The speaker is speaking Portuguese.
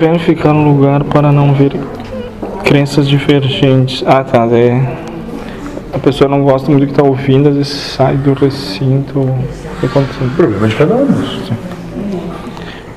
verificar ficar no lugar para não ver crenças divergentes. Ah, tá. É... A pessoa não gosta muito do que está ouvindo, às vezes sai do recinto. O que tá aconteceu? Problema de cada um. Né? Sim.